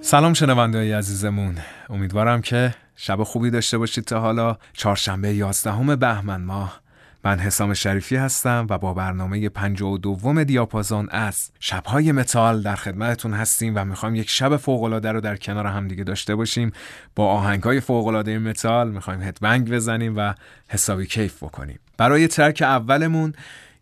سلام شنونده های عزیزمون. امیدوارم که شب خوبی داشته باشید تا حالا. چهارشنبه 11 بهمن ماه. من حسام شریفی هستم و با برنامه و دوم دیاپازون از شبهای متال در خدمتتون هستیم و می‌خوایم یک شب فوقالعاده رو در کنار همدیگه داشته باشیم. با آهنگهای فوقالعاده متال می‌خوایم headbang بزنیم و حسابی کیف بکنیم. برای track اولمون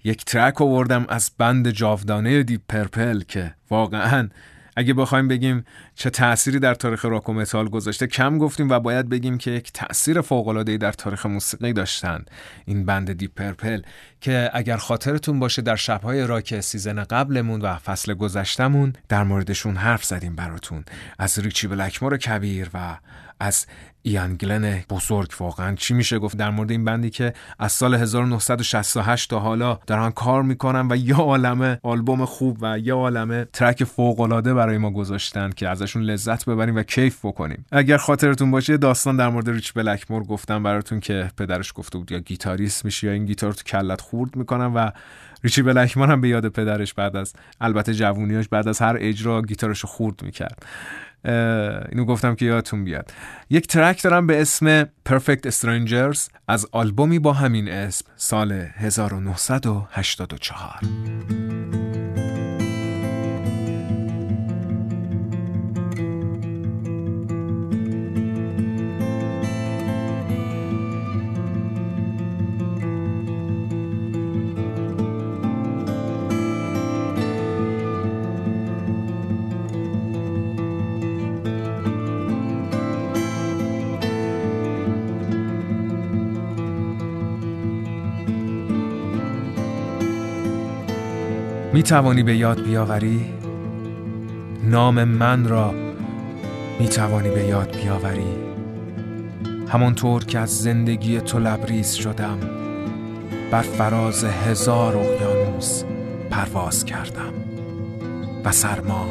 یک track آوردم از band جاودانه Deep Purple که واقعا اگه بخوایم بگیم چه تأثیری در تاریخ راک و متال گذاشته کم گفتیم و باید بگیم که یک تأثیر فوق‌العاده‌ای در تاریخ موسیقی داشتن این band Deep Purple که اگر خاطرتون باشه در شبهای راک season قبلمون و فصل گذشتمون در موردشون حرف زدیم براتون. از ریچی بلکمور کبیر و از ایان گیلن بزرگ واقعا. چی میشه گفت در مورد این band ی که از سال 1968 تا حالا دارن کار می‌کنن و یه عالمه آلبوم خوب و یه عالمه track فوق العاده برای ما گذاشتن که ازشون لذت ببریم و کیف بکنیم. اگر خاطرتون باشه داستان در مورد ریچی بلکمور گفتم براتون که پدرش گفته بود یا گیتاریست میشی یا این گیتار تو کلت خورد می‌کنن و ریچی بلکمان هم به یاد پدرش بعد از البته جوونیاش بعد از هر اجرا گیتارش خورد می‌کرد. اینو گفتم که یادتون بیاد. یک ترک دارم به اسم Perfect Strangers از آلبومی با همین اسم سال 1984 می توانی به یاد بیاوری؟ نام من را می توانی به یاد بیاوری؟ همانطور که از زندگی تو لبریز شدم بر فراز هزار اقیانوس پرواز کردم و سرما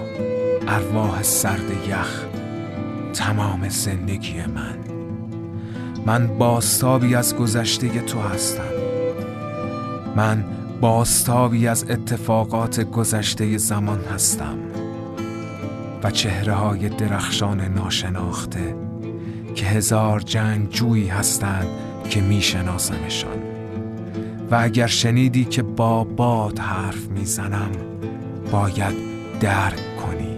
ارواح سرد یخ تمام زندگی من. من باستابی از گذشته تو هستم. من باستابی از اتفاقات گذشته زمان هستم و چهره های درخشان ناشناخته که هزار جنگ جویی هستند که میشناسمشان. و اگر شنیدی که با باد حرف می‌زنم باید درک کنی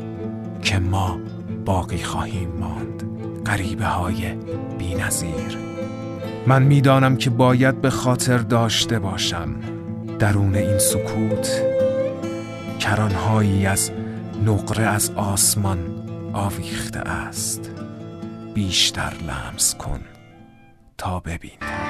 که ما باقی خواهیم ماند. غریبه های بی نظیر. من می‌دانم که باید به خاطر داشته باشم. درون این سکوت کرانهایی از نقره از آسمان آویخته است. بیشتر لمس کن تا ببین.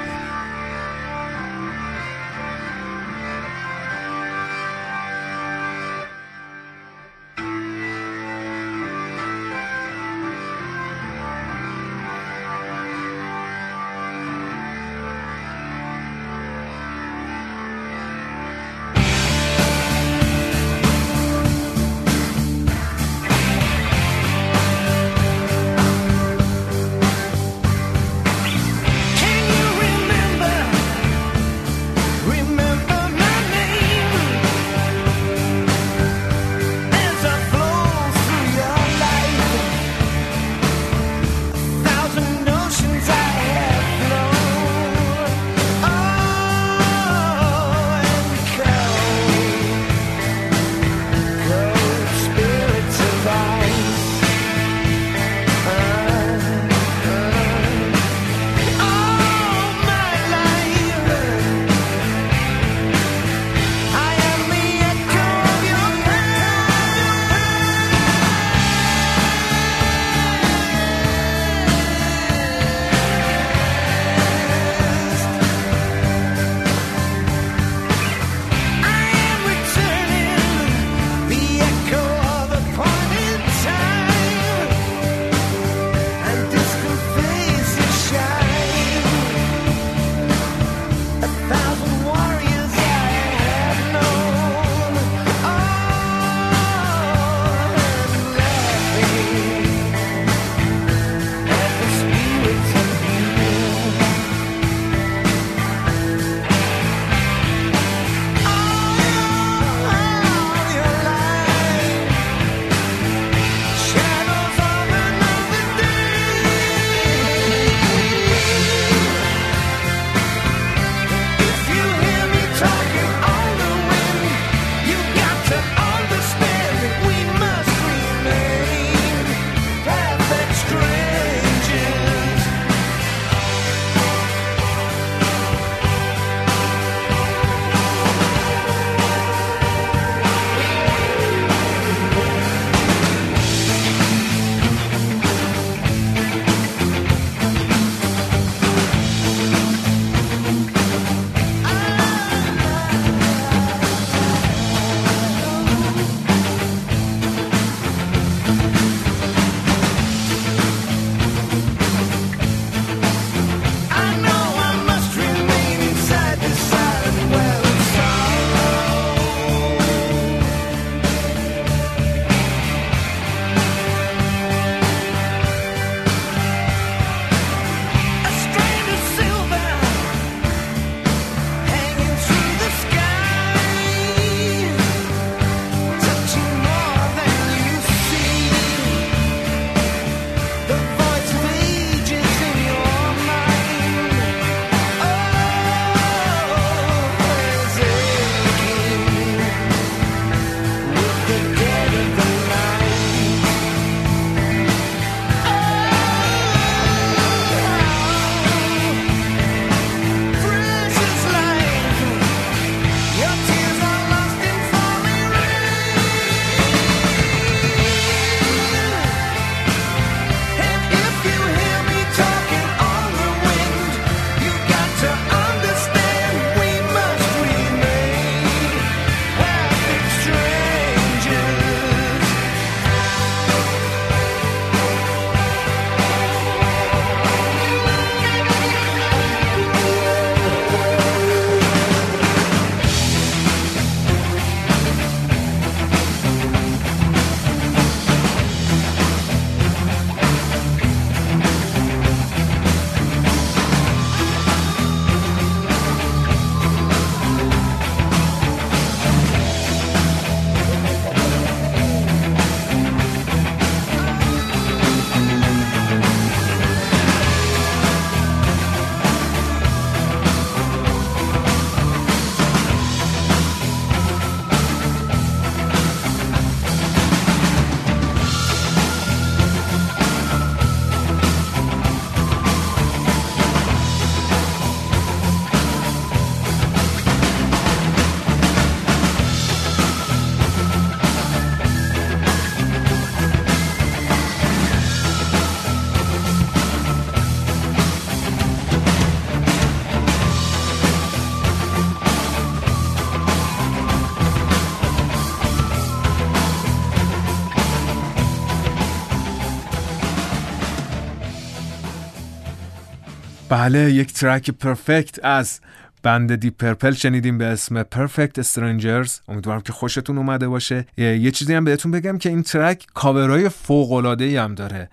بله یک track perfect از band Deep Purple شنیدیم به اسم Perfect Strangers. امیدوارم که خوشتون اومده باشه. یه چیزی هم بهتون بگم که این track cover ای فوق العاده هم داره.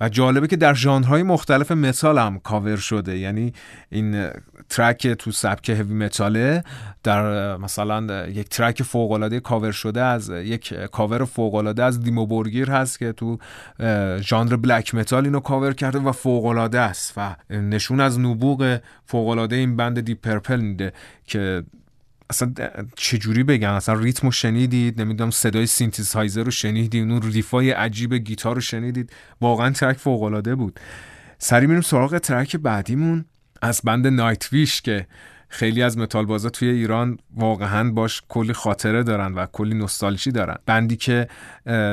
و جالبه که در ژانرهای مختلف متال هم کاور شده. یعنی این track تو سبک heavy metal ه در مثلا یک track فوق العاده کاور شده از یک کاور فوق العاده از Dimmu Borgir هست که تو ژانر black metal اینو کاور کرده و فوق العاده است و نشون از نبوغ فوق العاده این band Deep Purple میده که اصلا چجوری بگم اصلا ریتمو شنیدید؟ نمی‌دونم صدای سینتیسایزر رو شنیدید؟ اون riff ای عجیب گیتار رو شنیدید؟ واقعا track فوق العاده بود. سریع میریم سراغ track بعدیمون. از band Nightwish که خیلی از متال بازا توی ایران واقعا باش کلی خاطره دارن و کلی نوستالژی دارن. band ی که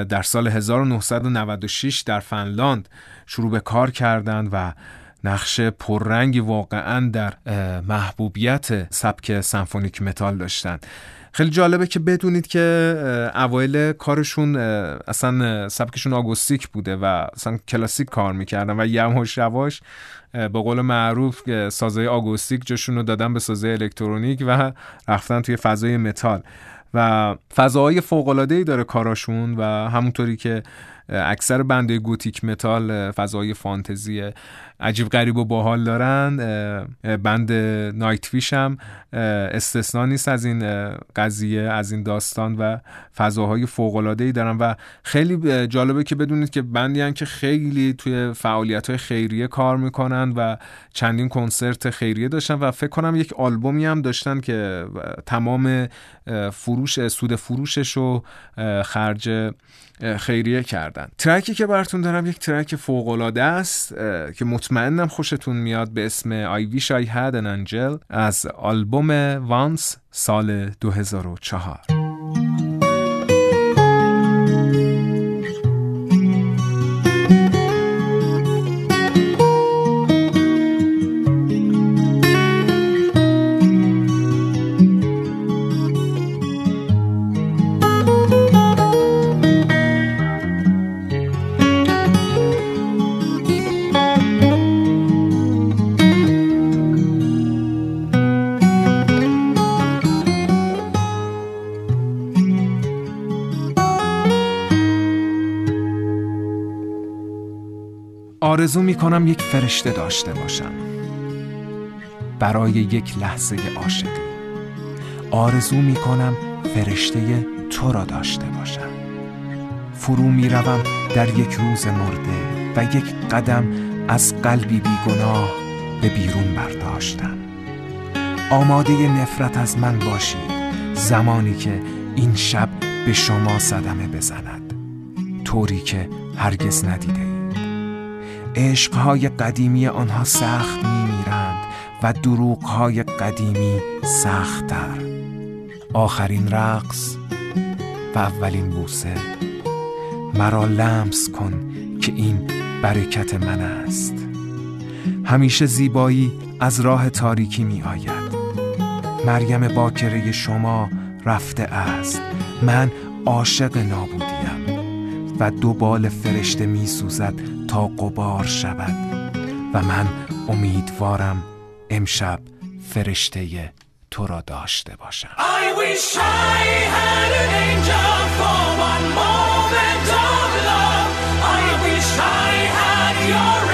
در سال 1996 در فنلاند شروع به کار کردند و نقش پررنگی واقعا در محبوبیت سبک سمفونیک متال داشتن. خیلی جالبه که بدونید که اوایل کارشون اصلا سبکشون آکوستیک بوده و اصلا کلاسیک کار می‌کردن و یواش یواش به قول معروف سازای آکوستیک جاشون رو دادن به سازای الکترونیک و رفتن توی فضای متال. و فضاهای ای داره کاراشون و همونطوری که اکثر بنده گوتیک متال فضای فانتزی عجیب غریب و باحال دارن. بند نایت فیش هم استثنا نیست از این قضیه از این داستان و فضاهای فوق العاده ای دارن و خیلی جالبه که بدونید که بندی هم که خیلی توی فعالیت های خیریه کار می‌کنن و چندین کنسرت خیریه داشتن و فکر کنم یک آلبومی هم داشتن که تمام فروش سود فروشش رو خرج خیریه کردن. ترکی که براتون دارم یک ترک فوق العاده است که مطمئنم خوشتون میاد به اسم I Wish I Had an Angel از آلبوم وانس سال 2004 آرزو می کنم یک فرشته داشته باشم. برای یک لحظه عاشقی. آرزو می کنم فرشته تو را داشته باشم. فرو می روم در یک روز مرده و یک قدم از قلبی بیگناه به بیرون برداشتم. آماده نفرت از من باشید زمانی که این شب به شما صدمه بزند. طوری که هرگز ندیده عشقهای قدیمی آنها سخت میمیرند و دروغهای قدیمی سختتر. آخرین رقص و اولین بوسه. مرا لمس کن که این برکت من است. همیشه زیبایی از راه تاریکی می آید مریم باکره شما رفته است. من عاشق نابودیم و دو بال فرشته می سوزد تا قبار شود و من امیدوارم امشب فرشته تو را داشته باشم I wish I had an angel for one moment of love I wish I had your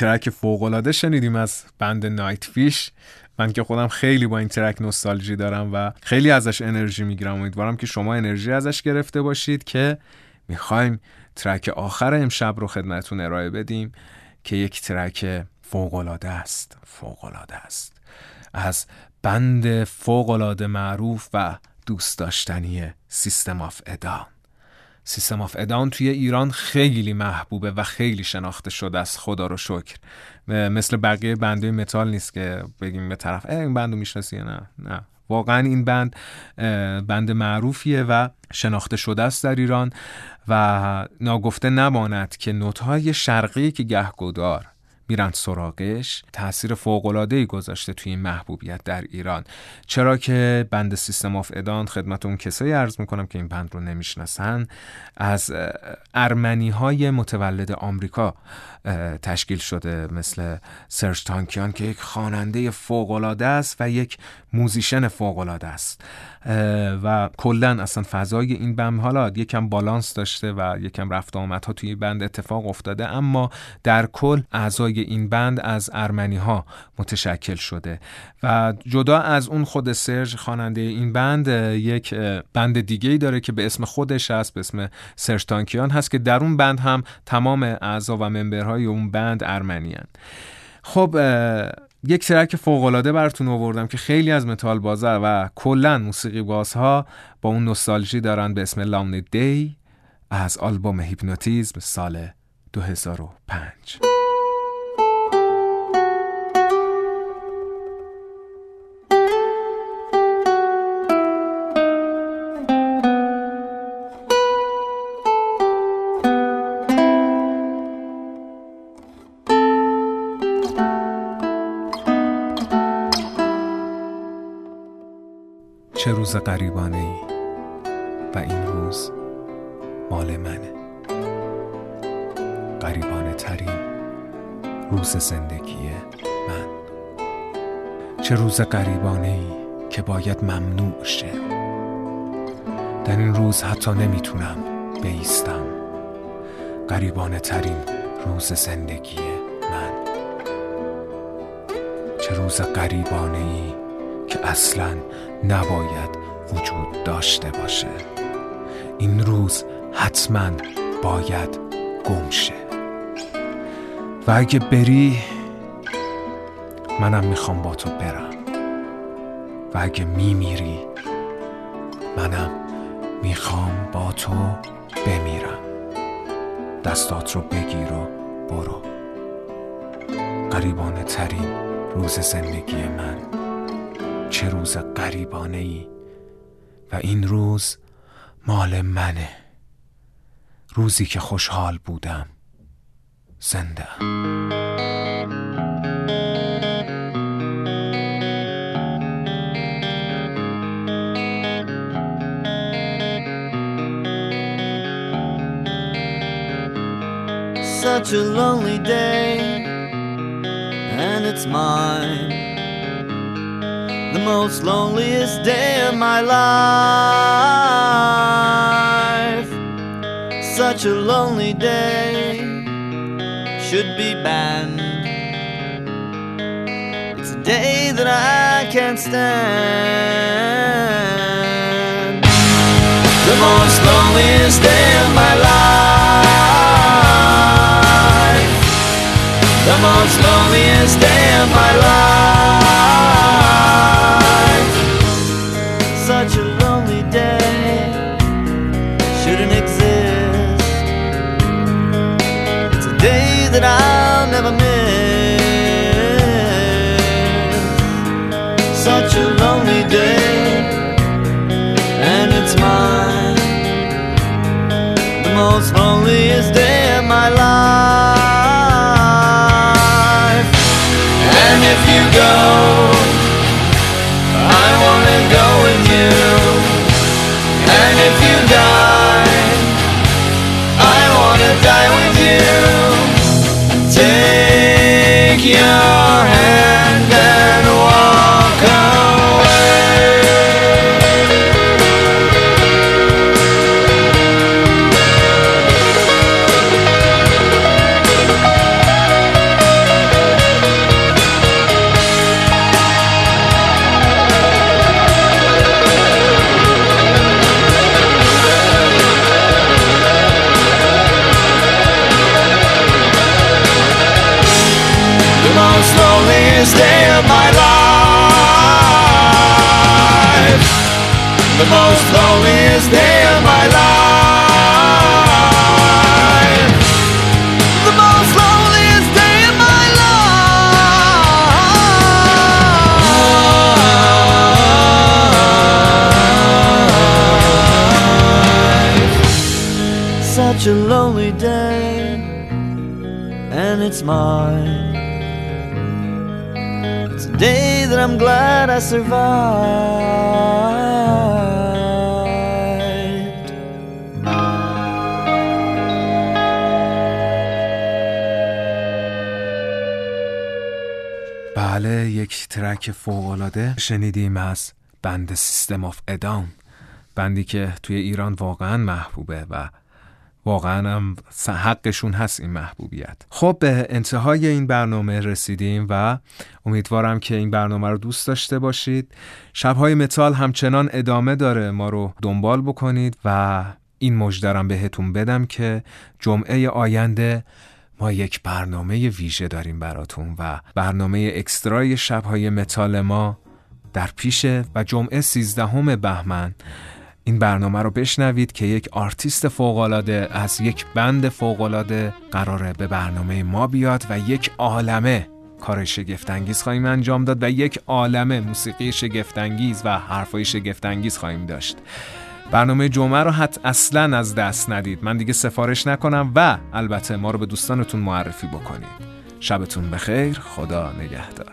track فوقالعاده شنیدیم از band Nightwish من که خودم خیلی با این track نوستالژی دارم و خیلی ازش انرژی می‌گیرم. امیدوارم که شما انرژی ازش گرفته باشید که می‌خوایم track آخر امشب رو خدمتون ارائه بدیم که یک track فوقالعاده است. فوقالعاده است. از band فوقالعاده معروف و دوست داشتنی System of a Down System of a Down توی ایران خیلی محبوبه و خیلی شناخته شده است. خدا رو شکر. مثل بقیه band های متال نیست که بگیم به طرف این band و می‌شناسی نه؟ نه. واقعا این band band معروفیه و شناخته شده است در ایران و ناگفته نماند که نوتهای شرقی که گهگدار میرن سراغش. تاثیر فوق ای گذاشته توی این محبوبیت در ایران. چرا که band System of a Down خدمت اون کسایی عرض می‌کنم که این band رو نمی‌شناسن از ارمنی های متولد آمریکا تشکیل شده مثل سرش تانکیان که یک خواننده فوق است و یک موزیشن فوق است. و کلا اصلا فضای این بند حالا یکم بالانس داشته و یکم رفت ها توی بند اتفاق افتاده اما در کل اعضای این بند از ارمنی ها متشکل شده و جدا از اون خود سرژ خواننده این بند یک band دیگه ای داره که به اسم خودش هست به اسم سرژ تانکیان هست که در اون band هم تمام اعضا و member های اون band ارمنی هن. خب یک track فوقالعاده براتون آوردم که خیلی از متال بازها و کلا موسیقی بازها با اون نوستالژی دارن به اسم Lonely Day از آلبوم Hypnotize سال 2005 روز قریبانه ای و این روز مال منه. قریبانه ترین روز زندگی من. چه روز قریبانه ای که باید ممنوع شه. در این روز حتی نمی‌تونم بیستم. قریبانه ترین روز زندگی من. چه روز قریبانه ای که اصلا نباید وجود داشته باشه. این روز حتما باید گم شه. و اگه بری منم می‌خوام با تو برم. و اگه میمیری منم می‌خوام با تو بمیرم. دستات رو بگیر و برو. قریبانه ترین روز زندگی من چه روز قریبانه ای و این روز مال منه. روزی که خوشحال بودم زنده Such a lonely day and it's mine. The most loneliest day of my life. Such a lonely day should be banned. It's a day that I can't stand. The most loneliest day of my life. The most loneliest day of my life. loneliest day. The most loneliest day of my life. The most loneliest day of my life. Such a lonely day, and it's mine. It's a day that I'm glad I survived. ترک فوقالعاده شنیدیم از بند سیستم آف ادام بندی که توی ایران واقعا محبوبه و واقعا هم حقشون هست این محبوبیت. خب به انتهای این برنامه رسیدیم و امیدوارم که این برنامه رو دوست داشته باشید. شبهای متال همچنان ادامه داره ما رو دنبال بکنید و این مژده رم بهتون بدم که جمعه آینده ما یک برنامه ویژه داریم براتون و برنامه extra ی شبهای متال ما در پیشه و جمعه سیزدهم بهمن. این برنامه رو بشنوید که یک آرتیست فوقالعاده از یک band فوقالعاده قراره به برنامه ما بیاد و یک عالمه کار شگفتانگیز خواهیم انجام داد و یک عالمه موسیقی شگفتانگیز و حرفای شگفتانگیز خواهیم داشت. برنامه جمعه رو حت اصلا از دست ندید. من دیگه سفارش نکنم و البته ما رو به دوستانتون معرفی بکنید. شبتون بخیر. خدا نگهدار.